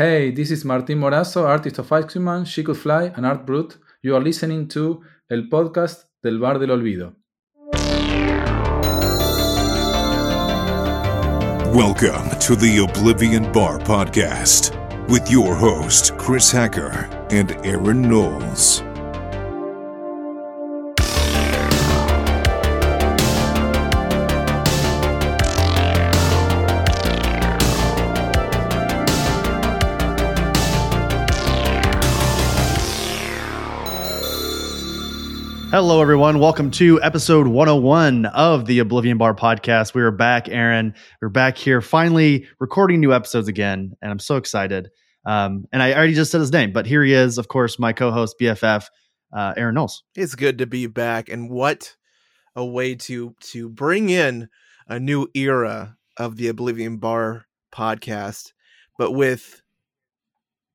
Hey, this is Martin Morazzo, artist of Iceman, She Could Fly, and Art Brut. You are listening to El Podcast del Bar del Olvido. Welcome to the Oblivion Bar Podcast with your host, Chris Hacker and Aaron Knowles. Hello, everyone. Welcome to episode 101 of the Oblivion Bar podcast. We are back, Aaron. We're back here finally recording new episodes again, and I'm so excited. Um, and I already just said his name, but here he is, of course, my co host, BFF, uh, Aaron Knowles. It's good to be back, and what a way to to bring in a new era of the Oblivion Bar podcast, but with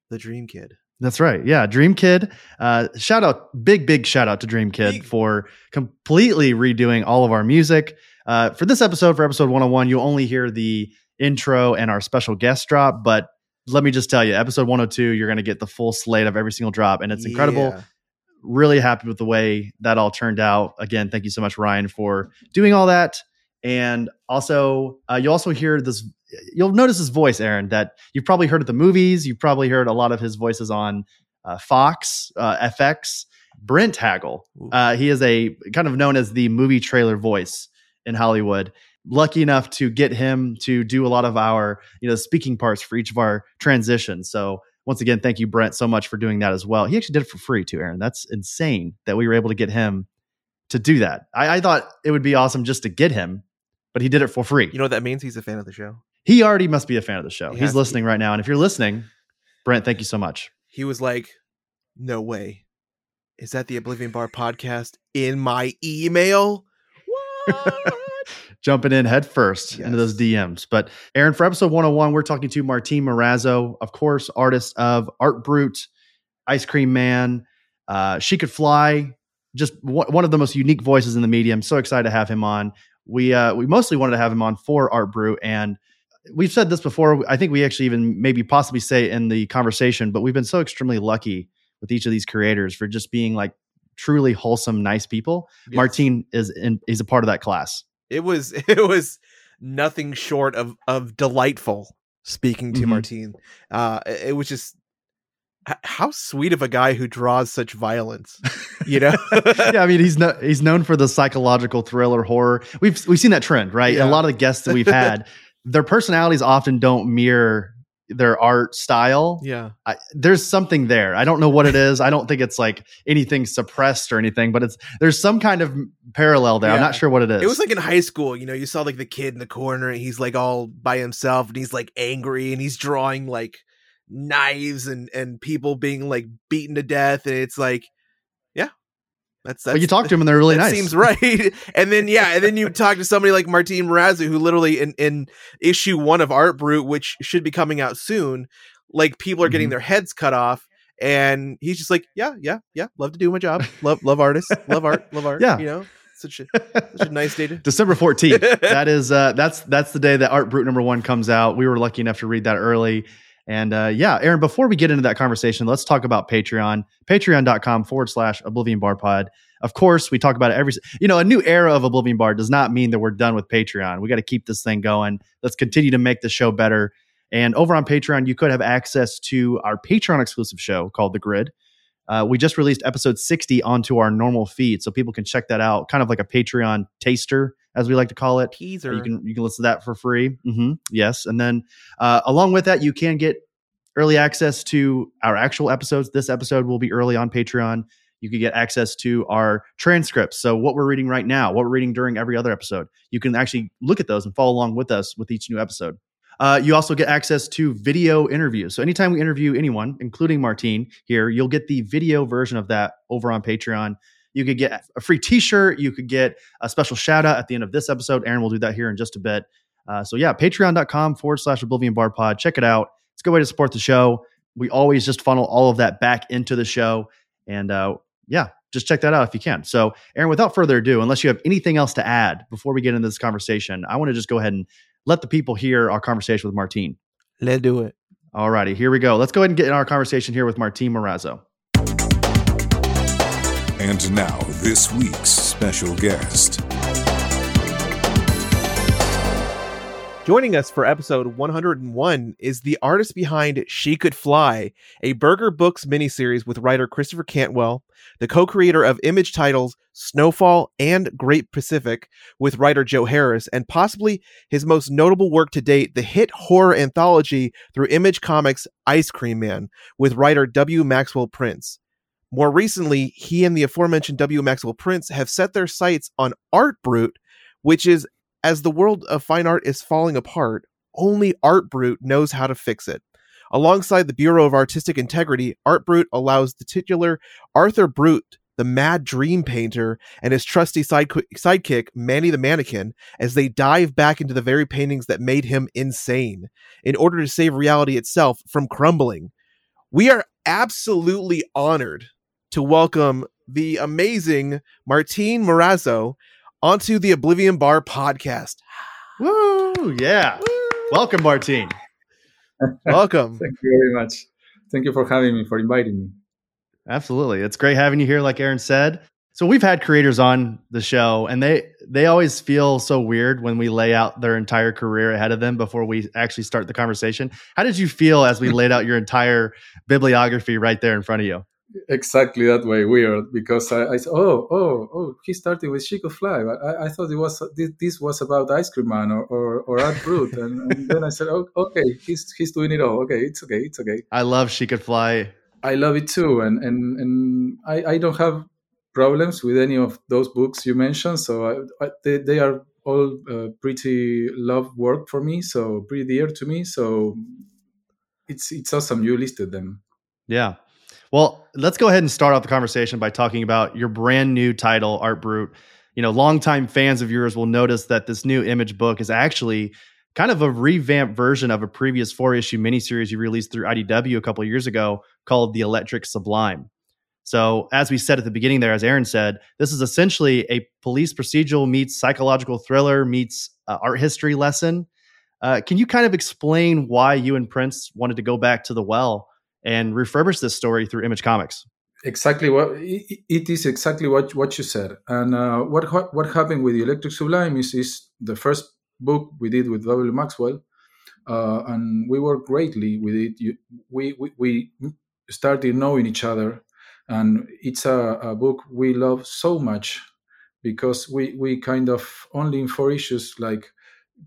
the Dream Kid. That's right. Yeah. Dream Kid. Uh, shout out, big, big shout out to Dream Kid for completely redoing all of our music. Uh, for this episode, for episode 101, you'll only hear the intro and our special guest drop. But let me just tell you, episode 102, you're going to get the full slate of every single drop. And it's incredible. Yeah. Really happy with the way that all turned out. Again, thank you so much, Ryan, for doing all that. And also, uh, you'll also hear this. You'll notice his voice, Aaron. That you've probably heard at the movies. You've probably heard a lot of his voices on uh, Fox, uh, FX. Brent Hagel. Uh, he is a kind of known as the movie trailer voice in Hollywood. Lucky enough to get him to do a lot of our, you know, speaking parts for each of our transitions. So once again, thank you, Brent, so much for doing that as well. He actually did it for free too, Aaron. That's insane that we were able to get him to do that. I, I thought it would be awesome just to get him, but he did it for free. You know what that means? He's a fan of the show. He already must be a fan of the show. He He's to listening right now. And if you're listening, Brent, thank you so much. He was like, "No way, is that the Oblivion Bar podcast in my email?" What? jumping in head first into those DMs. But Aaron, for episode 101, we're talking to Martin Morazzo, of course, artist of Art Brut, Ice Cream Man, uh, She Could Fly, just one one of the most unique voices in the medium. So excited to have him on. We uh, we mostly wanted to have him on for Art Brut, and we've said this before. I think we actually even maybe possibly say in the conversation, but we've been so extremely lucky with each of these creators for just being like truly wholesome, nice people. Yes. Martin is in, he's a part of that class. It was it was nothing short of of delightful speaking to Mhm. Martín. Uh it was just how sweet of a guy who draws such violence. You know? yeah, I mean he's no, he's known for the psychological thriller horror. We've we've seen that trend, right? Yeah. A lot of the guests that we've had, their personalities often don't mirror their art style. yeah. I, there's something there. I don't know what it is. I don't think it's like anything suppressed or anything, but it's there's some kind of parallel there. I'm not sure what it is. It was like in high school, you know, you saw like the kid in the corner and he's like all by himself and he's like angry and he's drawing like knives and and people being like beaten to death and it's like yeah. That's that's you talk to them and they're really that nice. seems right. and then yeah, and then you talk to somebody like Martin Morazzo, who literally in, in issue one of Art Brut, which should be coming out soon, like people are getting Mhm. their heads cut off. And he's just like, yeah, yeah, yeah. Love to do my job. Love, love artists. Love art. Love art. Yeah. you know, such a such a nice day to. December 14th. that is uh that's that's the day that Art Brut number 1 comes out. We were lucky enough to read that early. And uh yeah, Aaron, before we get into that conversation, let's talk about Patreon. Patreon.com forward slash Oblivion Bar Pod. Of course, we talk about it every you know, a new era of Oblivion Bar does not mean that we're done with Patreon. We got to keep this thing going. Let's continue to make the show better. And over on Patreon, you could have access to our Patreon exclusive show called The Grid. Uh, we just released episode 60 onto our normal feed, so people can check that out. Kind of like a Patreon taster, as we like to call it. Teaser. You can you can listen to that for free. hmm Yes, and then uh, along with that, you can get early access to our actual episodes. This episode will be early on Patreon. You can get access to our transcripts. So what we're reading right now, what we're reading during every other episode, you can actually look at those and follow along with us with each new episode. Uh, you also get access to video interviews. So anytime we interview anyone, including Martín here, you'll get the video version of that over on Patreon. You could get a free T-shirt. You could get a special shout out at the end of this episode. Aaron will do that here in just a bit. Uh, so yeah, patreon.com forward slash Oblivion Bar Pod. Check it out. It's a good way to support the show. We always just funnel all of that back into the show. And uh, yeah, just check that out if you can. So, Aaron, without further ado, unless you have anything else to add before we get into this conversation, I want to just go ahead and let the people hear our conversation with Martín. Let's do it. All righty, here we go. Let's go ahead and get in our conversation here with Martín Morazzo. And now, this week's special guest. Joining us for episode 101 is the artist behind She Could Fly, a Berger Books miniseries with writer Christopher Cantwell, the co creator of image titles Snowfall and Great Pacific with writer Joe Harris, and possibly his most notable work to date, the hit horror anthology through Image Comics Ice Cream Man with writer W. Maxwell Prince. More recently, he and the aforementioned W. Maxwell Prince have set their sights on Art Brut, which is as the world of fine art is falling apart, only Art Brut knows how to fix it. Alongside the Bureau of Artistic Integrity, Art Brut allows the titular Arthur Brut, the mad dream painter, and his trusty side- sidekick, Manny the Mannequin, as they dive back into the very paintings that made him insane in order to save reality itself from crumbling. We are absolutely honored to welcome the amazing Martín Morazzo onto the Oblivion Bar podcast. Woo! Yeah. Welcome, Martín. Welcome. Thank you very much. Thank you for having me, for inviting me. Absolutely. It's great having you here, like Aaron said. So we've had creators on the show and they they always feel so weird when we lay out their entire career ahead of them before we actually start the conversation. How did you feel as we laid out your entire bibliography right there in front of you? Exactly that way weird because I, I said, oh oh oh he started with She Could Fly. But I, I thought it was this, this, was about Ice Cream Man or or, or Art Brut and, and, then I said oh, okay he's he's doing it all. Okay it's okay it's okay. I love She Could Fly. I love it too. And and and I, I don't have problems with any of those books you mentioned. So I, I, they, they are all uh, pretty love work for me so pretty dear to me. So it's it's awesome you listed them. Yeah well, let's go ahead and start off the conversation by talking about your brand new title, Art Brut. You know, longtime fans of yours will notice that this new image book is actually kind of a revamped version of a previous four issue miniseries you released through IDW a couple years ago called The Electric Sublime. So, as we said at the beginning there, as Aaron said, this is essentially a police procedural meets psychological thriller meets uh, art history lesson. Uh, can you kind of explain why you and Prince wanted to go back to the well and refurbish this story through Image Comics. Exactly what it is. Exactly what what you said. And uh, what what happened with the Electric Sublime is is the first book we did with W. Maxwell, uh, and we worked greatly with it. You, we, we we started knowing each other, and it's a, a book we love so much because we we kind of only in four issues like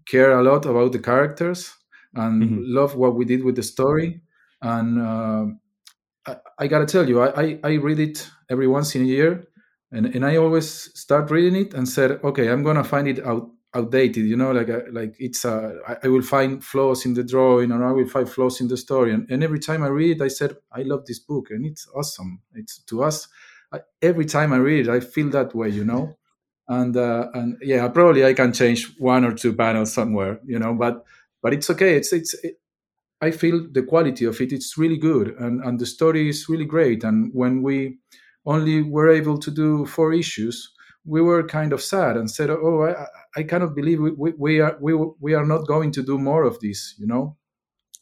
care a lot about the characters and mm-hmm. love what we did with the story and uh, I, I, gotta tell you, I, I, I, read it every once in a year, and, and I always start reading it and said, okay, I'm gonna find it out outdated. You know, like a, uh, like it's uh, I, I, will find flaws in the drawing, or I will find flaws in the story. And, and every time I read it, I said, I love this book, and it's awesome. It's to us. I, every time I read it, I feel that way. You know. And uh, and yeah, probably I can change one or two panels somewhere, you know, but but it's okay. It's it's it, I feel the quality of it it's really good and, and the story is really great. And when we only were able to do four issues, we were kind of sad and said, "Oh, I, I cannot believe we, we, we, are we, we are not going to do more of this," you know,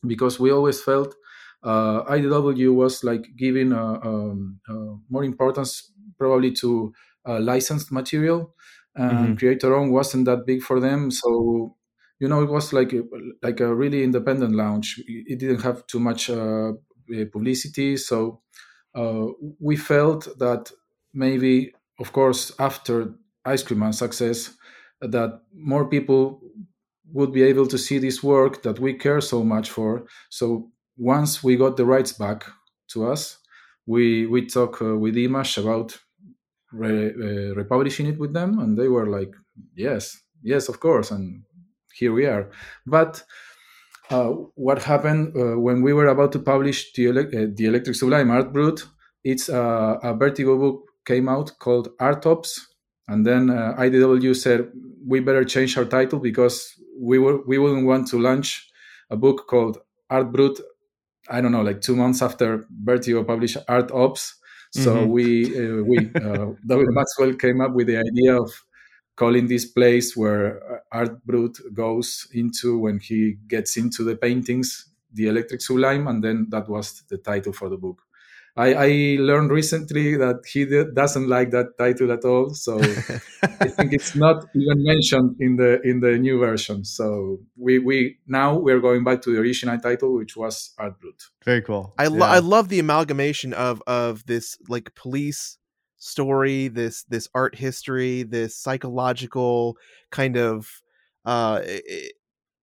because we always felt uh, IDW was like giving uh, um, uh, more importance probably to uh, licensed material, and mm-hmm. creator own wasn't that big for them. So you know, it was like a, like a really independent launch. It didn't have too much uh, eh, publicity, so uh, we felt that maybe, of course, after Ice Cream Man success, that more people would be able to see this work that we care so much for. So once we got the rights back to us, we we talked uh, with Image about re, uh, republishing it with them, and they were like, "Yes, yes, of course," and here we are. But uh, what happened uh, when we were about to publish the, ele- uh, the Electric Sublime Art Brut? It's uh, a Vertigo book came out called Art Ops, and then uh, IDW said we better change our title because we were we wouldn't want to launch a book called Art Brut. I don't know, like two months after Vertigo published Art Ops. So mm-hmm. we uh, we W. Maxwell came up with the idea of calling this place where uh, Art Brut goes into when he gets into the paintings the Electric Sublime, and then that was the title for the book. I, I learned recently that he doesn't like that title at all, so I think it's not even mentioned in the in the new version. So we we now we're going back to the original title, which was Art Brut. Very cool. I lo- yeah. I love the amalgamation of of this like police story, this this art history, this psychological kind of uh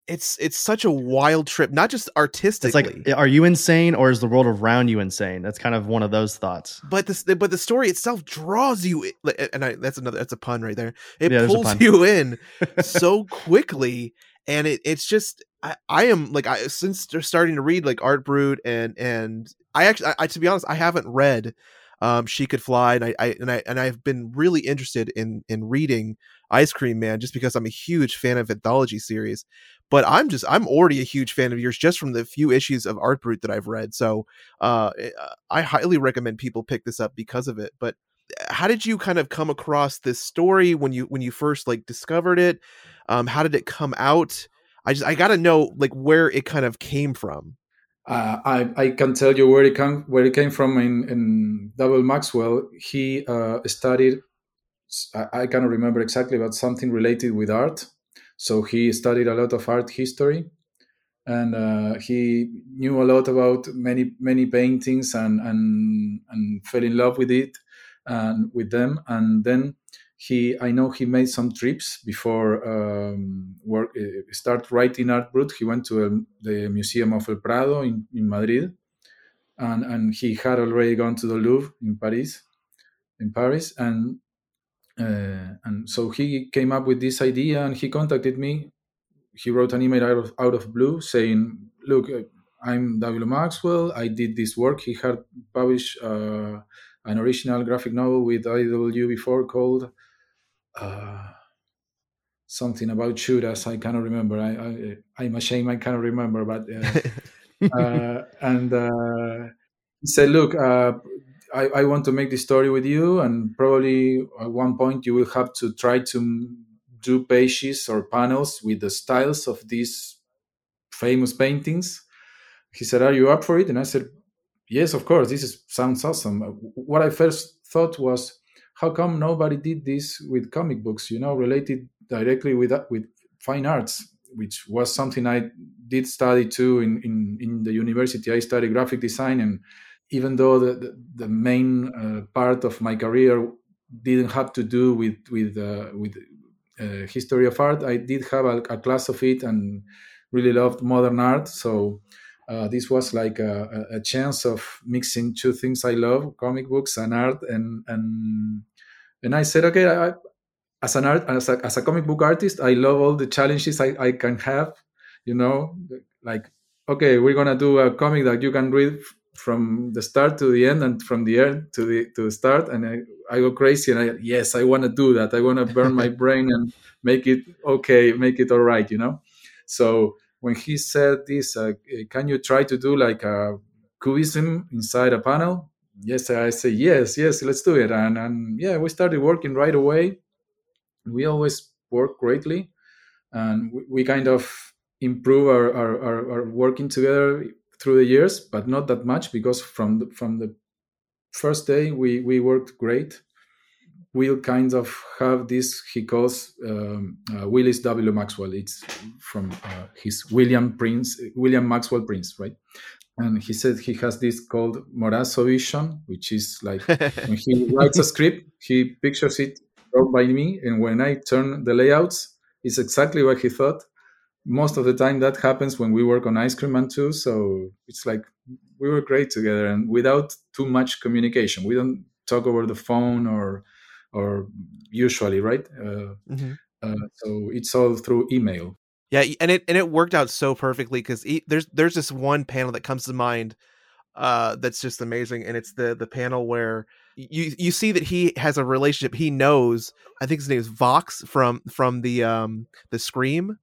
it's it's such a wild trip, not just artistically. It's like, are you insane, or is the world around you insane? That's kind of one of those thoughts. But this, but the story itself draws you, and I, that's another that's a pun right there. It yeah, pulls you in so quickly, and it it's just I, I am like I since starting to read like Art Brut and and I actually I, I to be honest I haven't read um, she could fly and I, I, and I and I've been really interested in in reading Ice Cream Man just because I'm a huge fan of anthology series but I'm just I'm already a huge fan of yours just from the few issues of Art Brut that I've read. So uh, eh, I highly recommend people pick this up because of it. But eh, how did you kind of come across this story when you when you first like discovered it? Um, how did it come out? I just I got to know like where it kind of came from. Uh, I I can tell you where it came where it came from in in Double Maxwell. He uh, studied. I, I cannot remember exactly, but something related with art so he studied a lot of art history, and uh, he knew a lot about many many paintings and and and fell in love with it and with them. And then he, I know he made some trips before um, work uh, start writing Art Brut. He went to um, the Museum of El Prado in, in Madrid, and and he had already gone to the Louvre in Paris, in Paris, and uh, and so he came up with this idea and he contacted me. He wrote an email out of, out of blue saying, Look, uh, I'm W. Maxwell. I did this work. He had published uh, an original graphic novel with IDW before called uh, something about shooters. I cannot remember. I, I, am ashamed I cannot remember. But uh, uh, and he said, Look, I, I want to make this story with you, and probably at one point you will have to try to do pages or panels with the styles of these famous paintings. He said, "Are you up for it?" And I said, "Yes, of course. This is, sounds awesome." What I first thought was, how come nobody did this with comic books? You know, related directly with with fine arts, which was something I did study too in in, in the university. I studied graphic design and even though the, the, the main uh, part of my career didn't have to do with with uh, with uh, history of art, I did have a, a, class of it and really loved modern art. So uh, this was like a, a, chance of mixing two things I love: comic books and art. And and and I said, okay, I, as an art as a, as a comic book artist, I love all the challenges I, I can have. You know, like okay, we're gonna do a comic that you can read from the start to the end and from the end to the to the start and I, I go crazy and I yes I want to do that I want to burn my brain and make it okay make it all right you know so when he said this uh, can you try to do like a cubism inside a panel? Yes I say yes yes let's do it. And and yeah we started working right away. We always work greatly and we, we kind of improve our, our, our, our working together through the years, but not that much because from the, from the first day we we worked great. We'll kind of have this he calls um, uh, Willis W. Maxwell. It's from uh, his William Prince, William Maxwell Prince, right? And he said he has this called Morazzo vision, which is like when he writes a script, he pictures it drawn by me, and when I turn the layouts, it's exactly what he thought most of the time that happens when we work on ice cream man too so it's like we work great together and without too much communication we don't talk over the phone or or usually right uh, mm-hmm. uh, so it's all through email yeah and it and it worked out so perfectly because there's there's this one panel that comes to mind uh that's just amazing and it's the the panel where you you see that he has a relationship he knows i think his name is vox from from the um the scream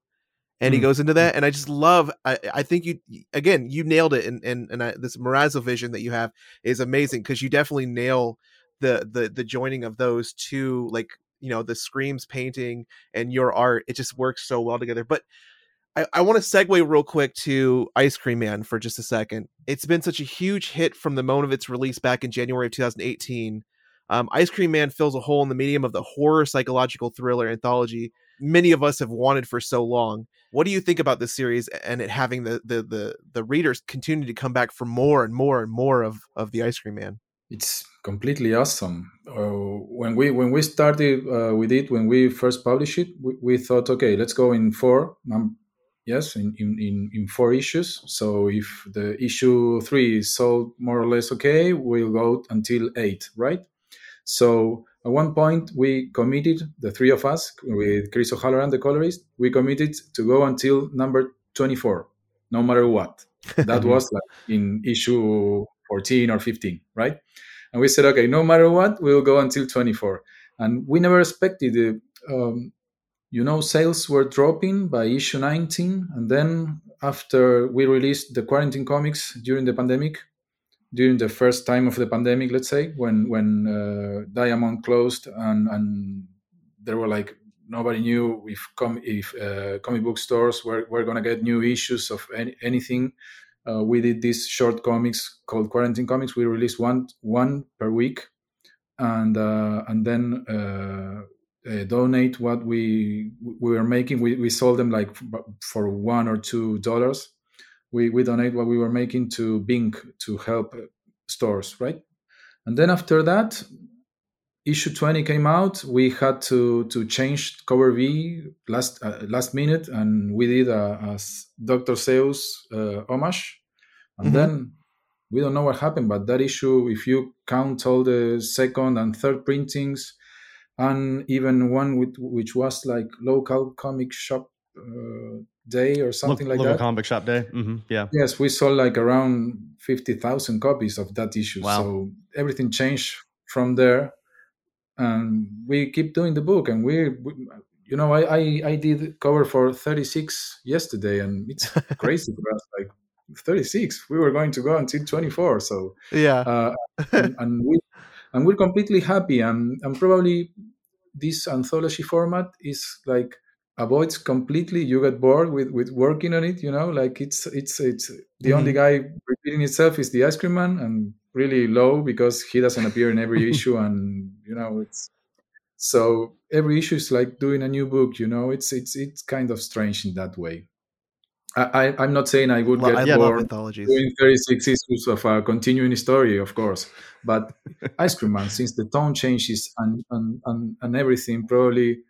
and mm. he goes into that and i just love i, I think you again you nailed it and and, and I, this morazzo vision that you have is amazing because you definitely nail the the the joining of those two like you know the screams painting and your art it just works so well together but I, I want to segue real quick to Ice Cream Man for just a second. It's been such a huge hit from the moment of its release back in January of 2018. Um, Ice Cream Man fills a hole in the medium of the horror psychological thriller anthology many of us have wanted for so long. What do you think about this series and it having the the the, the readers continue to come back for more and more and more of of the Ice Cream Man? It's completely awesome. Uh, when we when we started uh, with it, when we first published it, we, we thought, okay, let's go in four. Um, yes, in, in, in four issues. So if the issue three is sold more or less okay, we'll go until eight, right? So at one point, we committed, the three of us, with Chris O'Halloran, the colorist, we committed to go until number 24, no matter what. That was like in issue 14 or 15, right? And we said, okay, no matter what, we'll go until 24. And we never expected it. Um, you know, sales were dropping by issue 19. And then after we released the quarantine comics during the pandemic, during the first time of the pandemic, let's say, when when uh, Diamond closed and and there were like nobody knew if com- if uh, comic book stores were, were going to get new issues of any, anything. Uh, we did these short comics called quarantine comics. We released one one per week, and uh, and then uh, uh, donate what we we were making. We, we sold them like for one or two dollars we, we donate what we were making to Binc to help stores, right? And then after that, issue 20 came out. We had to to change cover V last uh, last minute, and we did a, a Doctor Seuss uh, homage. And mm-hmm. then we don't know what happened, but that issue, if you count all the second and third printings, and even one with, which was like local comic shop uh, day or something Look, like local that. comic shop day. Mm-hmm. Yeah. Yes, we sold like around fifty thousand copies of that issue. Wow. So everything changed from there, and we keep doing the book. And we, we you know, I, I I did cover for thirty six yesterday, and it's crazy for us. Like thirty six, we were going to go until twenty four. So yeah, uh, and, and we and we're completely happy. And and probably this anthology format is like avoids completely you get bored with with working on it you know like it's it's it's the mm-hmm. only guy repeating itself is the ice cream man and really low because he doesn't appear in every issue and you know it's so every issue is like doing a new book you know? It's it's it's kind of strange in that way. I, I am not saying I would get I bored doing 36 issues of a continuing story, of course. But Ice Cream Man, since the tone changes and, and, and, and everything, probably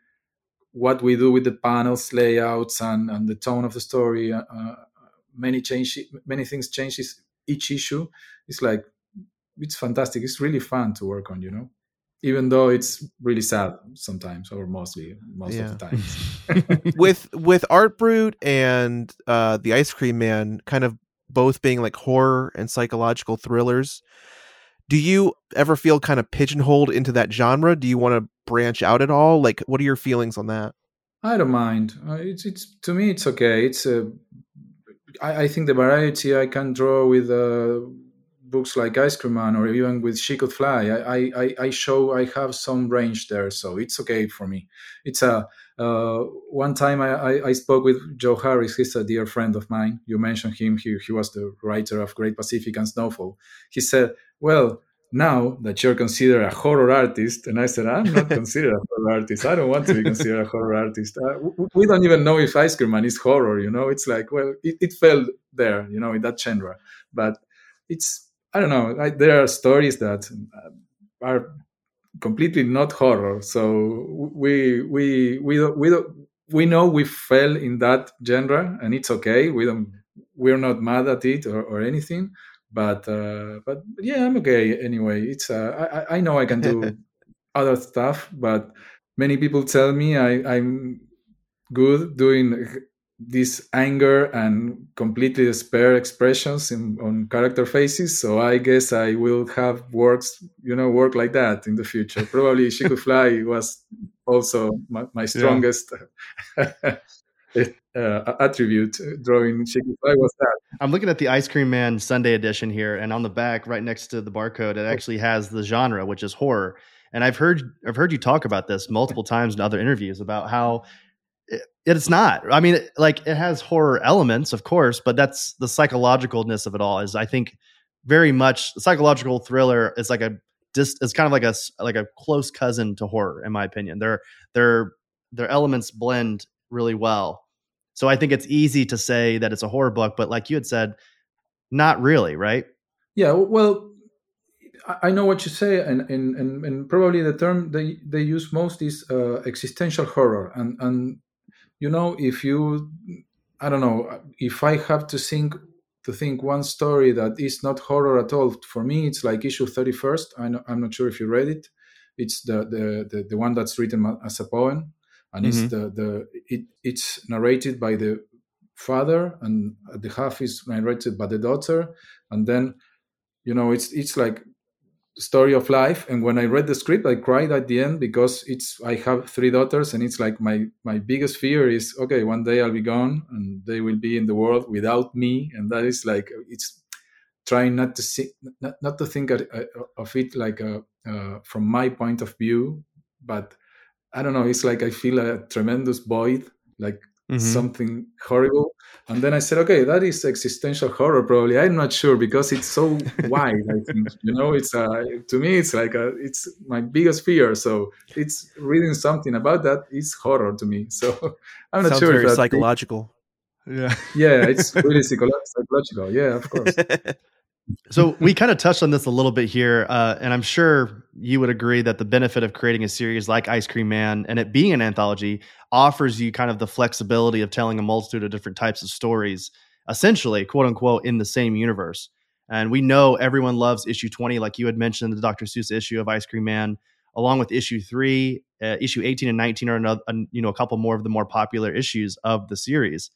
what we do with the panels layouts and, and the tone of the story uh, uh many change many things changes each issue. It's like it's fantastic. It's really fun to work on you know even though it's really sad sometimes or mostly most yeah. of the times with with art brut and uh the ice cream man kind of both being like horror and psychological thrillers do you ever feel kind of pigeonholed into that genre? Do you want to branch out at all? Like what are your feelings on that? I don't mind. Uh, it's it's to me it's okay. It's a uh, I, I think the variety i can draw with uh, books like ice cream man or even with she could fly I, I i show i have some range there so it's okay for me. It's a uh, one time I, I, I, spoke with joe harris he's a dear friend of mine. You mentioned him he, he was the writer of great pacific and snowfall. He said well now that you're considered a horror artist and i said i'm not considered a horror artist. I don't want to be considered a horror artist. Uh, we don't even know if ice cream man is horror you know? It's like well it, it fell there you know in that genre. But it's i don't know. I, there are stories that uh, are completely not horror. So we we we we don't, we know we fell in that genre and it's okay. We don't we're not mad at it or, or anything but uh, but yeah, I'm okay anyway. It's uh, I I know I can do other stuff, but many people tell me I I'm good doing this anger and completely despair expressions in, on character faces. So I guess I will have works, you know, work like that in the future. Probably She Could Fly was also my, my strongest yeah. uh, attribute drawing She Could Fly was that. I'm looking at the Ice Cream Man Sunday edition here, and on the back, right next to the barcode, it actually has the genre, which is horror. And I've heard I've heard you talk about this multiple times in other interviews about how it, it's not. I mean, like it has horror elements, of course, but that's the psychologicalness of it all. Is I think very much psychological thriller is like a just it's kind of like a like a close cousin to horror, in my opinion. Their their their elements blend really well. So I think it's easy to say that it's a horror book, but like you had said, not really, right? Yeah, well, I know what you say, and and, and, and probably the term they, they use most is uh, existential horror, and and you know if you, I don't know, if I have to think to think one story that is not horror at all for me, it's like issue thirty first. I'm not sure if you read it. It's the the the, the one that's written as a poem, and mm-hmm. it's the the it it's narrated by the father, and the half is narrated by the daughter, and then you know it's it's like story of life and when i read the script i cried at the end because it's i have three daughters and it's like my my biggest fear is okay one day i'll be gone and they will be in the world without me and that is like it's trying not to see not, not to think of, of it like a, uh, from my point of view but i don't know it's like i feel a tremendous void like mm-hmm. something horrible. And then I said, okay, that is existential horror. Probably I'm not sure because it's so wide. I think you know, it's uh, to me, it's like a, it's my biggest fear. So it's reading something about that is horror to me. So I'm not Sounds sure. Very if psychological. Yeah, yeah, it's really psychological. Yeah, of course. so we kind of touched on this a little bit here, uh, and I'm sure you would agree that the benefit of creating a series like Ice Cream Man and it being an anthology offers you kind of the flexibility of telling a multitude of different types of stories, essentially, quote unquote, in the same universe. And we know everyone loves issue 20, like you had mentioned, the Dr. Seuss issue of Ice Cream Man, along with issue three, uh, issue 18 and 19 are another, uh, you know, a couple more of the more popular issues of the series.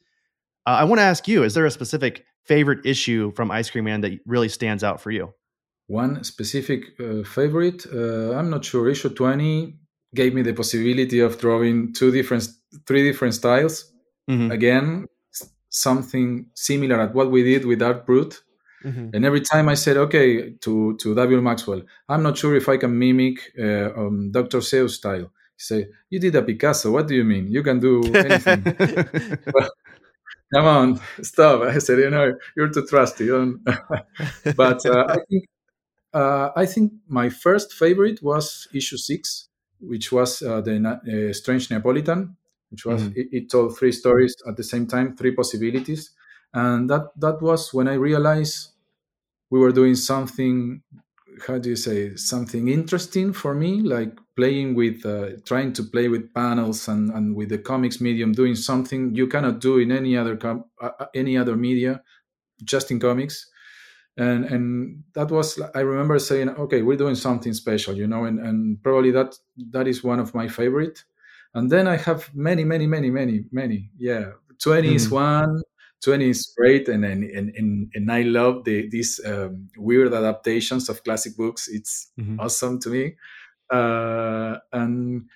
Uh, I want to ask you: Is there a specific favorite issue from Ice Cream Man that really stands out for you? One specific uh, favorite, uh, I'm not sure. Issue 20 gave me the possibility of drawing two different, three different styles. Mm-hmm. Again, something similar at what we did with Art Brut. Mm-hmm. And every time I said, okay, to, to W. Maxwell, I'm not sure if I can mimic uh, um, Dr. Seuss style. He said, you did a Picasso. What do you mean? You can do anything. come on, stop. I said, you know, you're too trusty. but uh, I think uh, I think my first favorite was issue six, which was uh, the uh, Strange Neapolitan, which was mm-hmm. it, it, told three stories at the same time, three possibilities, and that that was when I realized we were doing something. How do you say something interesting for me, like playing with, uh, trying to play with panels and, and with the comics medium, doing something you cannot do in any other com- uh, uh any other media, just in comics and and that was i remember saying okay we're doing something special you know and, and probably that that is one of my favorite and then i have many many many many many yeah 20 mm. is one 20 is great and and and, and i love the these um, weird adaptations of classic books it's mm-hmm. awesome to me uh, and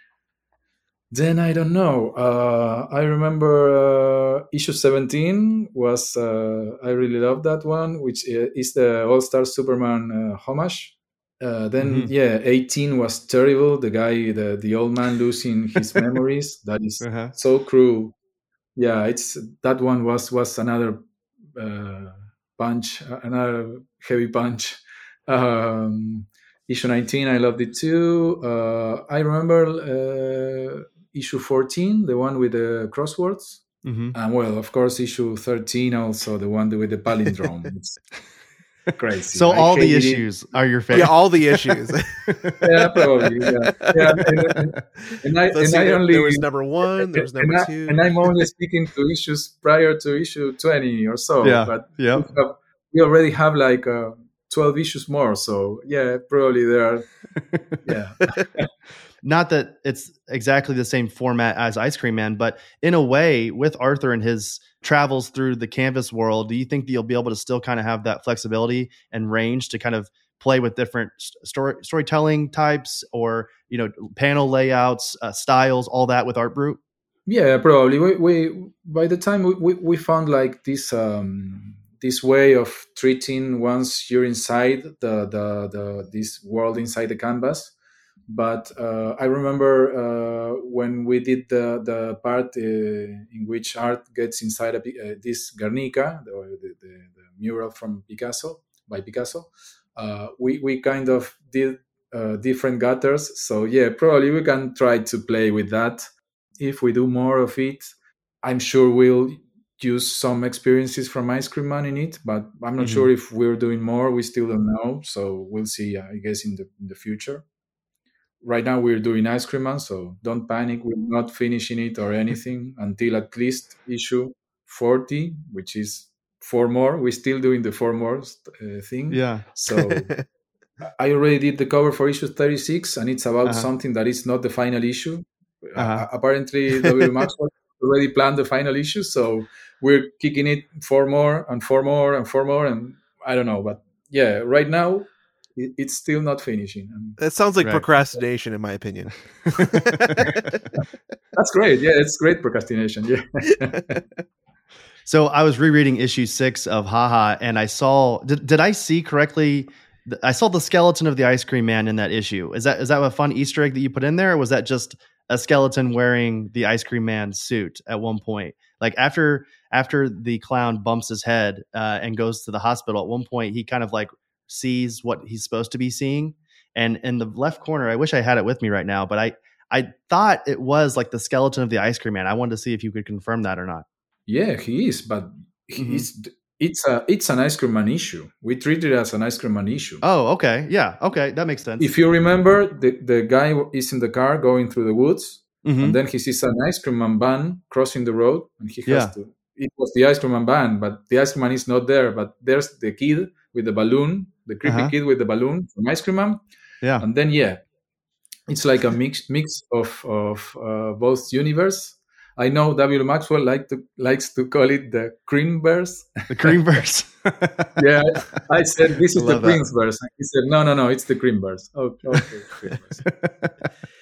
then I don't know. Uh, I remember uh, issue 17 was, uh, I really love that one, which is the All Star Superman uh, homage. Uh, then, mm-hmm. yeah, 18 was terrible. The guy, the, the old man losing his memories. That is uh-huh. so cruel. Yeah, it's that one was was another uh, punch, another heavy punch. Um, issue 19 i loved it too uh, i remember uh, issue 14, the one with the crosswords. Mm-hmm. And well, of course, issue 13, also the one with the palindrome. it's crazy. So I all the issues it. are your favorite. Yeah, all the issues. yeah, probably. Yeah, yeah. And, and, and I, and I only there was number one, there was number and two, I, and I'm only speaking to issues prior to issue 20 or so. Yeah, but yeah. We, we already have like uh, 12 issues more. So yeah, probably there are. Yeah. Not that it's exactly the same format as Ice Cream Man, but in a way, with Arthur and his travels through the canvas world, do you think that you'll be able to still kind of have that flexibility and range to kind of play with different story storytelling types or you know panel layouts, uh, styles, all that with Art Brut? Yeah, probably. We, we by the time we, we, we found like this um, this way of treating once you're inside the the, the this world inside the canvas but uh, I remember uh, when we did the, the part uh, in which art gets inside a, uh, this Guernica, the, the, the, mural from Picasso by Picasso. Uh, we we kind of did uh, different gutters, so yeah, probably we can try to play with that. If we do more of it, I'm sure we'll use some experiences from Ice Cream Man in it, but I'm not mm-hmm. sure if we're doing more. We still don't know, so we'll see. I guess in the in the future right now we're doing ice cream man so don't panic. We're not finishing it or anything until at least issue 40 which is four more. We're still doing the four more uh, thing. Yeah. So i already did the cover for issue 36 and it's about uh-huh. something that is not the final issue. Uh, uh-huh. uh, apparently w. Maxwell already planned the final issue so we're kicking it four more and four more and four more and i don't know but yeah right now it's still not finishing. That sounds like right. procrastination, in my opinion. That's great. Yeah, it's great procrastination. Yeah. so I was rereading issue six of Haha, and I saw. Did, did I see correctly? I saw the skeleton of the ice cream man in that issue. Is that is that a fun Easter egg that you put in there, or was that just a skeleton wearing the ice cream man suit at one point? Like after after the clown bumps his head uh, and goes to the hospital, at one point he kind of like sees what he's supposed to be seeing. And in the left corner, I wish I had it with me right now, but I I thought it was like the skeleton of the ice cream man. I wanted to see if you could confirm that or not. Yeah, he is, but he's mm-hmm. it's a it's an ice cream man issue. We treat it as an ice cream man issue. Oh, okay, yeah, okay, that makes sense. If you remember, the the guy is in the car going through the woods, mm-hmm. and then he sees an ice cream man van crossing the road, and he has yeah. to. It was the ice cream man van, but the ice cream man is not there. But there's the kid with the balloon the creepy uh-huh. kid with the balloon from Ice Cream Man. Yeah, and then yeah, it's like a mix mix of of uh, both universe. I know W. Maxwell like to likes to call it the cream verse. The cream verse. yeah, I said this is the cream verse. He said no, no, no, it's the cream verse. Okay, okay.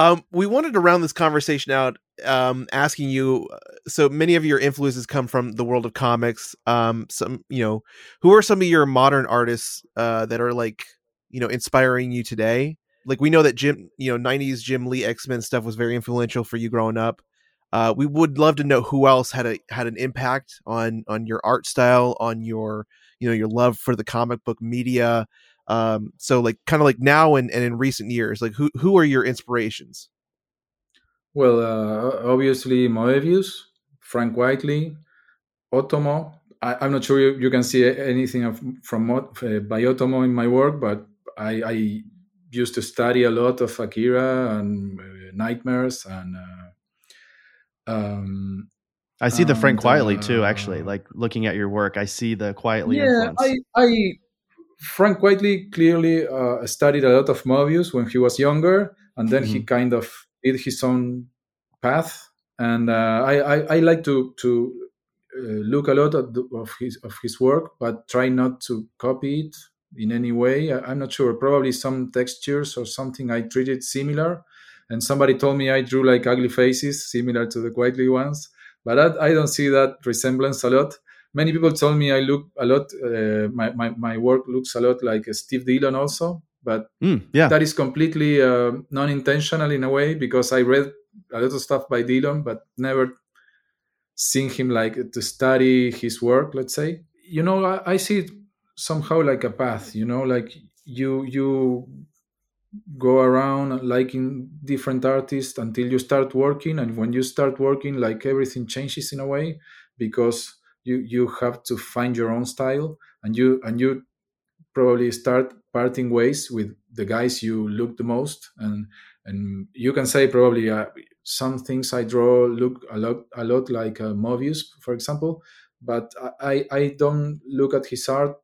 Um, we wanted to round this conversation out, um, asking you. Uh, so many of your influences come from the world of comics. Um, some, you know, who are some of your modern artists uh, that are like, you know, inspiring you today? Like we know that Jim, you know, '90s Jim Lee X Men stuff was very influential for you growing up. Uh, we would love to know who else had a had an impact on on your art style, on your you know your love for the comic book media, um, so like kind of like now and, and in recent years, like who who are your inspirations? Well, uh, obviously Moebius, Frank Quitely, Otomo. I, am not sure you, you, can see anything of, from uh, by Otomo in my work, but I, I, used to study a lot of Akira and uh, Nightmares and. Uh, um, I see the Frank Quitely too. Actually, uh, like looking at your work, I see the Quitely. yeah, influence. I, I Frank Quitely clearly uh, studied a lot of Moebius when he was younger, and then mm-hmm. he kind of did his own path. And uh, I, I, I, like to to uh, look a lot the, of his of his work, but try not to copy it in any way. I, am not sure. Probably some textures or something I treated similar. And somebody told me I drew like ugly faces, similar to the Quitely ones. But I, I don't see that resemblance a lot many people told me I look a lot. Uh, my, my my work looks a lot like Steve Dillon also, but mm, yeah, that is completely uh, non-intentional in a way because I read a lot of stuff by Dillon, but never seen him like to study his work. Let's say, you know, I, I see it somehow like a path. You know, like you you go around liking different artists until you start working and when you start working like everything changes in a way because you you have to find your own style and you and you probably start parting ways with the guys you look the most and and you can say probably uh, some things I draw look a lot a lot like uh, Moebius, for example, but I I don't look at his art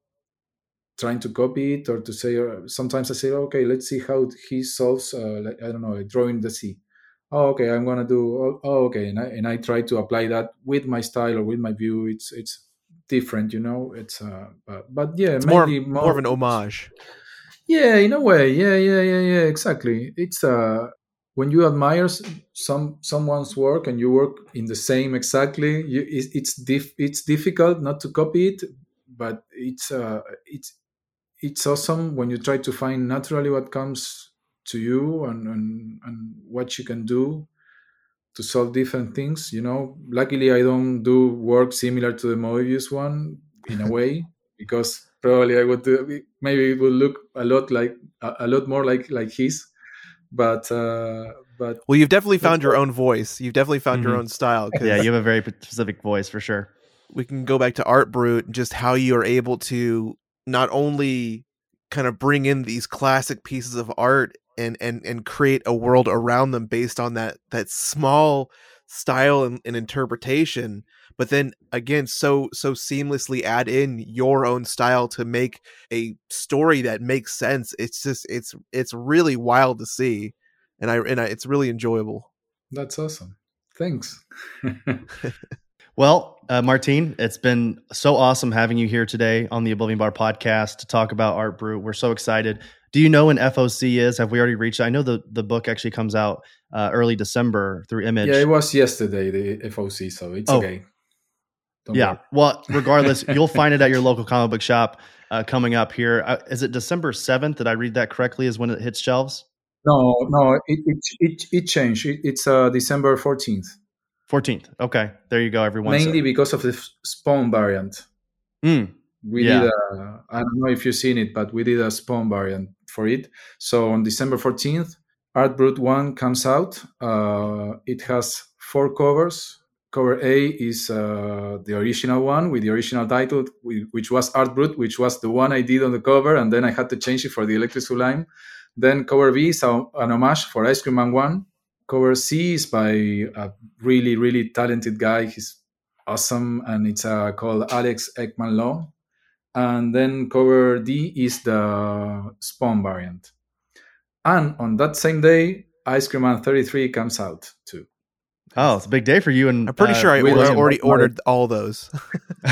trying to copy it or to say. Uh, sometimes I say, okay, let's see how he solves. Uh, like, I don't know, drawing the sea oh okay i'm gonna do oh, oh, okay and I, and I try to apply that with my style or with my view. It's it's different you know? It's uh but, but yeah it's more, more, more of an homage. Yeah in a way. Yeah yeah yeah yeah exactly. It's uh when you admire some someone's work and you work in the same exactly you, it's it's, dif- it's difficult not to copy it but it's uh it's it's awesome when you try to find naturally what comes to you and, and and what you can do to solve different things. You know, luckily I don't do work similar to the Moebius one in a way because probably I would do, maybe it would look a lot like a, a lot more like like his, but uh, but well, you've definitely found your own voice. You've definitely found mm-hmm. your own style. Yeah, you have a very specific voice for sure. We can go back to Art Brut, just how you are able to not only kind of bring in these classic pieces of art and and and create a world around them based on that that small style and, and interpretation but then again so so seamlessly add in your own style to make a story that makes sense. It's just it's it's really wild to see and i and I, it's really enjoyable. That's awesome. Thanks. Well uh, Martín it's been so awesome having you here today on the oblivion bar podcast to talk about art brut we're so excited do you know when foc is have we already reached i know the the book actually comes out uh, early december through image yeah it was yesterday the foc so it's oh, okay don't yeah. Worry. Well, regardless, you'll find it at your local comic book shop uh, coming up here. Uh, is it December 7th? Did I read that correctly? Is when it hits shelves? No, no, it, it, it, it changed. It, it's uh, December 14th. 14th. Okay. There you go, everyone. Mainly because of the spawn variant. Mm. We yeah. did a, I don't know if you've seen it, but we did a spawn variant for it. So on December 14th, Art Brut 1 comes out. Uh, it has four covers cover A is uh, the original one with the original title, which was Art Brut, which was the one I did on the cover, and then I had to change it for the Electric Sublime. Then cover B is an homage for Ice Cream Man 1. Cover C is by a really, really talented guy. He's awesome, and it's uh, called Alex Eckman-Lawn. And then cover D is the Spawn variant. And on that same day, Ice Cream Man 33 comes out too. Oh, it's a big day for you. And I'm pretty uh, sure I already ordered all those.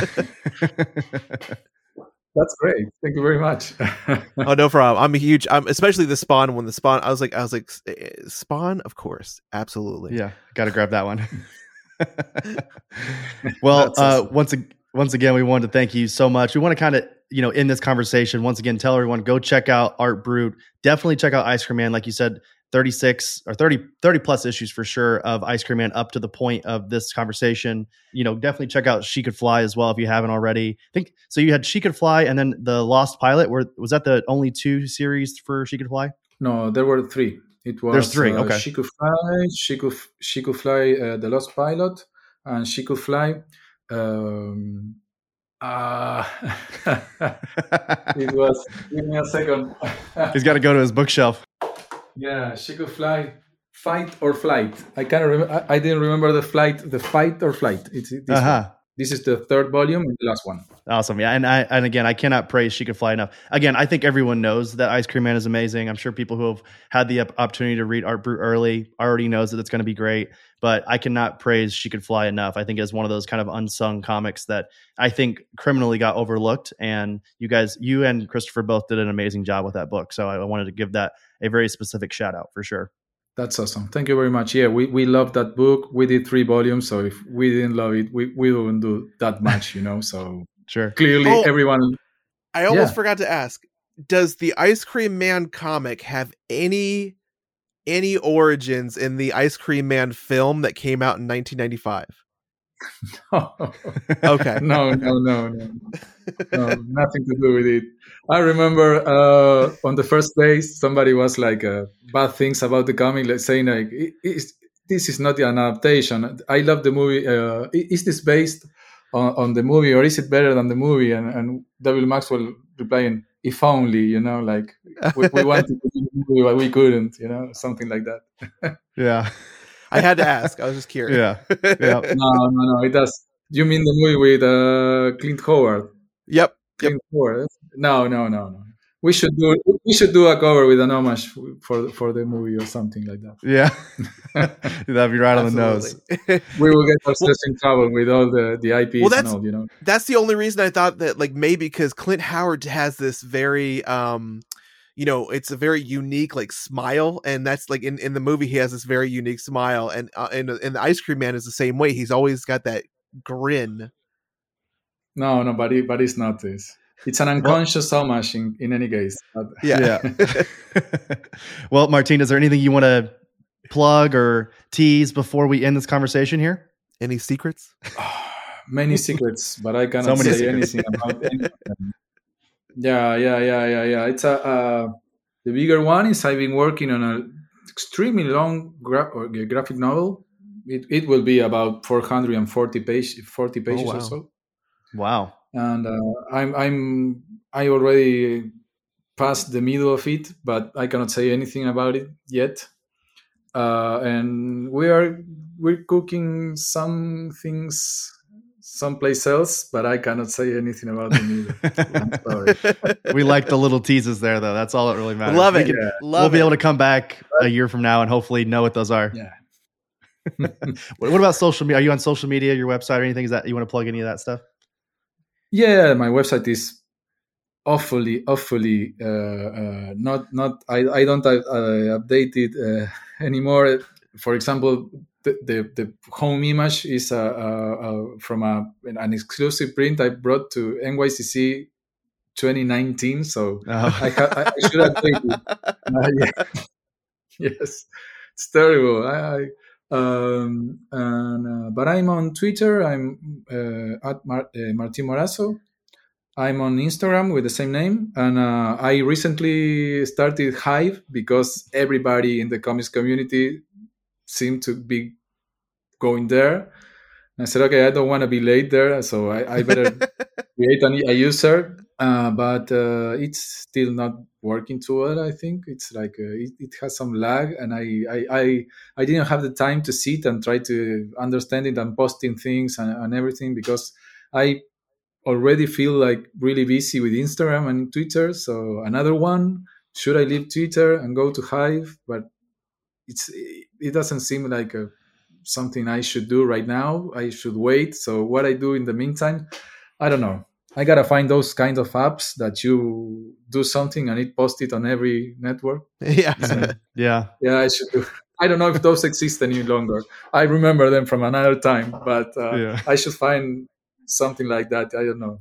That's great. Thank you very much. oh, no problem. I'm a huge. I'm especially the Spawn when the Spawn. I was like, I was like, eh, Spawn, of course, absolutely. Yeah, got to grab that one. well, uh, once once again, we wanted to thank you so much. We want to kind of, you know, in this conversation, once again, tell everyone go check out Art Brut. Definitely check out Ice Cream Man. Like you said, 36 or 30 30 plus issues for sure of ice cream man up to the point of this conversation. You know definitely check out she could fly as well if you haven't already. I think so you had she could fly and then the lost pilot. Where was that the only two series for she could fly? No there were three. It was there's three uh, okay. She could fly she could she could fly uh, the lost pilot and she could fly um uh, it was give me a second he's got to go to his bookshelf yeah, she could fly, fight or flight. I can't remember. I, I, didn't remember the flight, the fight or flight. It's this, uh-huh. This is the third volume and the last one. Awesome. Yeah, and I and again, I cannot praise she could fly enough. Again, I think everyone knows that Ice Cream Man is amazing. I'm sure people who have had the opportunity to read Art Brut early already knows that it's going to be great. But I cannot praise she could fly enough. I think it's one of those kind of unsung comics that I think criminally got overlooked. And you guys, you and Christopher both did an amazing job with that book. So I wanted to give that a very specific shout out for sure. That's awesome. Thank you very much. Yeah, we, we love that book. We did three volumes, so if we didn't love it, we, we wouldn't do that much, you know. So sure. Clearly oh, everyone I almost yeah. forgot to ask. Does the Ice Cream Man comic have any any origins in the Ice Cream Man film that came out in 1995? no. Okay. no, no, no, no, no. Nothing to do with it. I remember uh, on the first day, somebody was like uh, bad things about the comic, like saying like, "This is not an adaptation." I love the movie. Uh, is this based on, on, the movie, or is it better than the movie? And, and W. Maxwell replying, "If only," you know, like we, we wanted to do the movie, but we couldn't, you know, something like that. yeah. I had to ask. I was just curious. Yeah. yeah. no, no, no. It does. You mean the movie with uh, Clint Howard? Yep. Clint yep. Howard. No, no, no, no. We should do we should do a cover with an homage for for the movie or something like that. Yeah, that'd be right on the nose. we will get ourselves in trouble with all the the IPs well, that's, and all, you know. That's the only reason I thought that like maybe because Clint Howard has this very um you know it's a very unique like smile and that's like in, in the movie he has this very unique smile and uh, and, and the ice cream man is the same way he's always got that grin no no but, he, but it's not this it's an unconscious well, homage in, in any case. Yeah. yeah. well, Martin, is there anything you want to plug or tease before we end this conversation here? Any secrets? many secrets, but I cannot so say secrets. anything about any Yeah, yeah, yeah, yeah, yeah. It's a uh, the bigger one is I've been working on an extremely long gra- graphic novel. It, it will be about 440 page, 40 pages oh, wow. or so. Wow. And uh, I'm I'm I already past the middle of it, but I cannot say anything about it yet. Uh, and we are we're cooking some things someplace else, but I cannot say anything about them either. we like the little teases there, though. That's all that really matters. Love it. We yeah. Love we'll it. be able to come back a year from now and hopefully know what those are. Yeah. what about social media? Are you on social media, your website, or anything? Is that you want to plug any of that stuff? Yeah, my website is awfully, awfully uh, uh, not not. I I don't uh, update it uh, anymore. For example, the, the, the home image is a, a, a, from a, an exclusive print I brought to NYCC 2019. So oh. I, ha- I, should have taken it. Uh, yeah. yes, it's terrible. I, I um, and, uh, but I'm on Twitter. I'm uh, at Mar- uh, Martin Morazzo. I'm on Instagram with the same name, and uh, I recently started Hive because everybody in the comics community seemed to be going there. And I said, okay, I don't want to be late there, so I, I better create a, a user. Uh, but uh, it's still not working too well. I think it's like uh, it, it, has some lag, and I, I, I I didn't have the time to sit and try to understand it and posting things and, and everything because I already feel like really busy with Instagram and Twitter. So another one. Should I leave Twitter and go to Hive? But it's it doesn't seem like a, something I should do right now. I should wait. So what I do in the meantime, I don't know. I gotta find those kind of apps that you do something and it post it on every network. Yeah, so, yeah, yeah. I should do. I don't know if those exist any longer. I remember them from another time, but uh, yeah. I should find something like that. I don't know.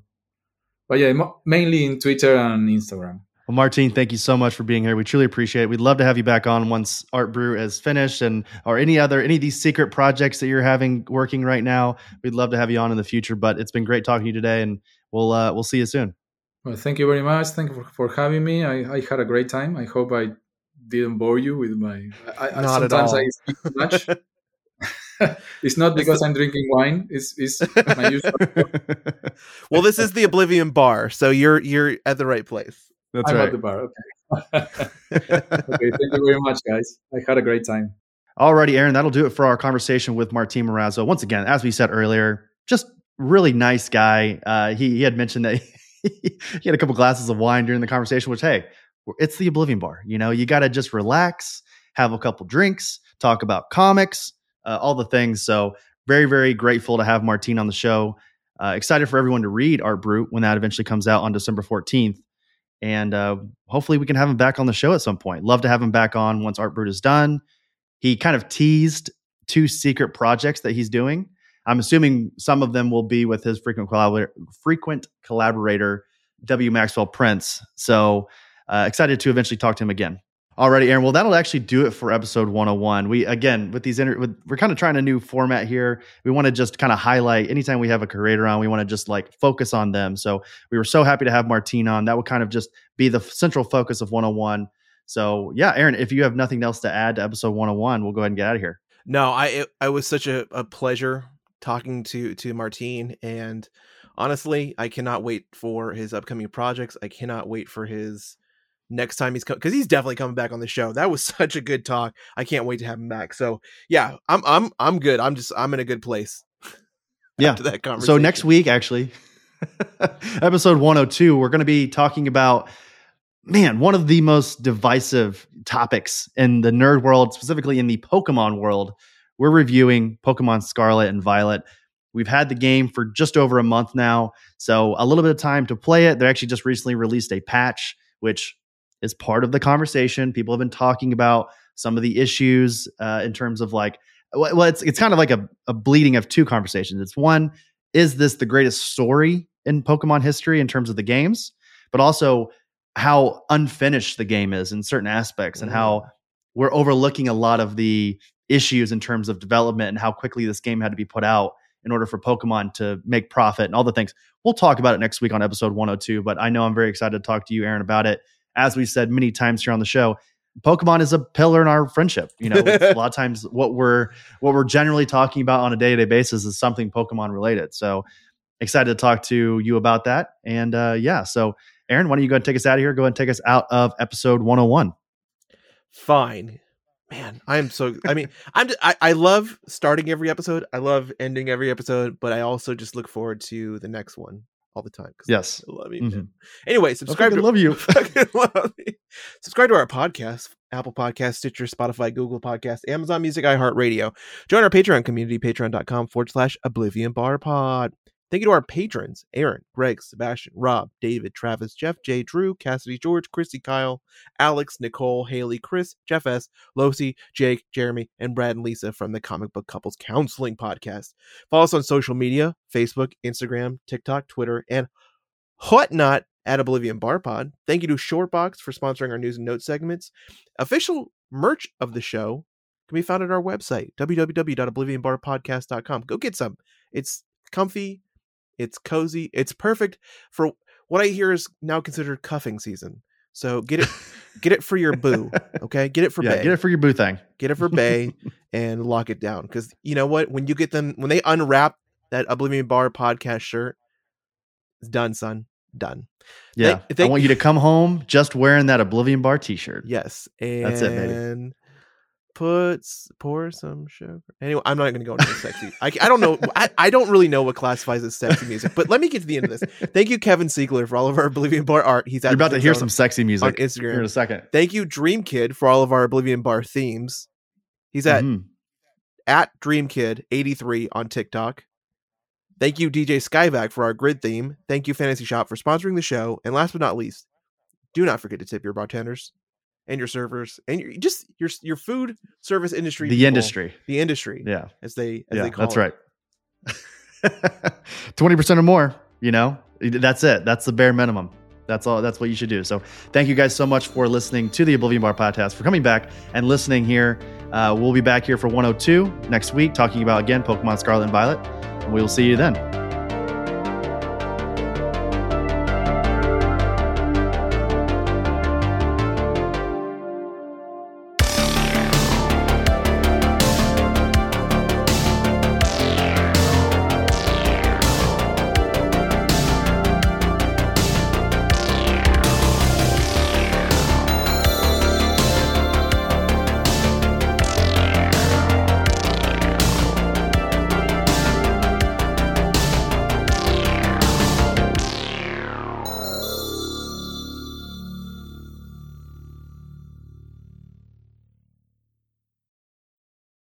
But yeah, mainly in Twitter and Instagram. Well, Martin, thank you so much for being here. We truly appreciate it. We'd love to have you back on once Art Brut is finished and or any other any of these secret projects that you're having working right now. We'd love to have you on in the future. But it's been great talking to you today, and we'll uh, we'll see you soon. Well, thank you very much. Thank you for, for having me. I, I had a great time. I hope I didn't bore you with my. I, Not sometimes at all. I speak too much. it's not because I'm drinking wine. It's, it's my usual. well, this is the Oblivion Bar, so you're you're at the right place. That's I'm right. at the bar. Okay. okay. Thank you very much, guys. I had a great time. Alrighty, Aaron. That'll do it for our conversation with Martin Morazzo. Once again, as we said earlier, just really nice guy. Uh, he, he had mentioned that he had a couple glasses of wine during the conversation, which hey, it's the Oblivion Bar. You know, you got to just relax, have a couple drinks, talk about comics, uh, all the things. So very, very grateful to have Martin on the show. Uh, excited for everyone to read Art Brut when that eventually comes out on December 14th and uh, hopefully we can have him back on the show at some point. Love to have him back on once Art Brut is done. He kind of teased two secret projects that he's doing. I'm assuming some of them will be with his frequent collaborator, frequent collaborator W. Maxwell Prince. So uh, excited to eventually talk to him again. Alrighty, Aaron. Well, that'll actually do it for episode 101. We again with these inter- with, we're kind of trying a new format here. We want to just kind of highlight anytime we have a creator on, we want to just like focus on them. So we were so happy to have Martín on. That would kind of just be the central focus of 101. So yeah, Aaron, if you have nothing else to add to episode 101, we'll go ahead and get out of here. No, I it, I was such a, a pleasure talking to to Martín and honestly, I cannot wait for his upcoming projects. I cannot wait for his next time he's coming because he's definitely coming back on the show. That was such a good talk. I can't wait to have him back. So yeah, I'm I'm I'm good. I'm just I'm in a good place. Yeah. that conversation. So next week, actually, episode 102, we're going to be talking about man one of the most divisive topics in the nerd world, specifically in the Pokemon world. We're reviewing Pokemon Scarlet and Violet. We've had the game for just over a month now, so a little bit of time to play it. They actually just recently released a patch, which is part of the conversation. People have been talking about some of the issues uh, in terms of like, well, it's it's kind of like a, a bleeding of two conversations. It's one, is this the greatest story in Pokemon history in terms of the games, but also how unfinished the game is in certain aspects and how we're overlooking a lot of the issues in terms of development and how quickly this game had to be put out in order for Pokemon to make profit and all the things. We'll talk about it next week on episode 102, but I know I'm very excited to talk to you, Aaron, about it. As we said many times here on the show, Pokemon is a pillar in our friendship. You know, a lot of times what we're what we're generally talking about on a day to day basis is something Pokemon related. So excited to talk to you about that. And uh, yeah, so Aaron, why don't you go and take us out of here? Go and take us out of episode 101. Fine. Man, I am so. I mean, I'm. I, I love starting every episode. I love ending every episode, but I also just look forward to the next one all the time. Yes, I love you. Mm-hmm. Anyway, subscribe. I to, love you. love. Subscribe to our podcast: Apple Podcast, Stitcher, Spotify, Google Podcast, Amazon Music, iHeartRadio. Join our Patreon community: patreon.com forward slash Oblivion Bar Pod. Thank you to our patrons Aaron, Greg, Sebastian, Rob, David, Travis, Jeff, J, Drew, Cassidy, George, Christy, Kyle, Alex, Nicole, Haley, Chris, Jeff S., Losi, Jake, Jeremy, and Brad and Lisa from the Comic Book Couples Counseling Podcast. Follow us on social media Facebook, Instagram, TikTok, Twitter, and whatnot at Oblivion Bar Pod. Thank you to Shortbox for sponsoring our news and notes segments. Official merch of the show can be found at our website, www.oblivionbarpodcast.com. Go get some. It's comfy, it's cozy. It's perfect for what I hear is now considered cuffing season. So get it, get it for your boo. Okay, get it for yeah, Bay. Get it for your boo thing. Get it for Bay and lock it down. Because you know what? When you get them, when they unwrap that Oblivion Bar podcast shirt, it's done, son. Done. Yeah, they, they, I want you to come home just wearing that Oblivion Bar T-shirt. Yes, and that's it, baby put pour some sugar. Anyway, I'm not going to go into the sexy. I, I don't know. I, I don't really know what classifies as sexy music. But let me get to the end of this. Thank you, Kevin Siegler, for all of our Oblivion Bar art. He's at. You're about to hear some sexy music on Instagram here in a second. Thank you, Dream Kid, for all of our Oblivion Bar themes. He's at mm-hmm. at Dream Kid 83 on TikTok. Thank you, DJ Skyvac, for our grid theme. Thank you, Fantasy Shop, for sponsoring the show. And last but not least, do not forget to tip your bartenders and your servers and your just your your food service industry the people, industry. the industry yeah. as they as yeah they call that's it. right. 20% or more you know? That's it. That's the bare minimum. That's all that's what you should do. So thank you guys so much for listening to the oblivion bar podcast for coming back and listening here. Uh, we'll be back here for 102 next week talking about again pokemon scarlet and violet. And we will see you then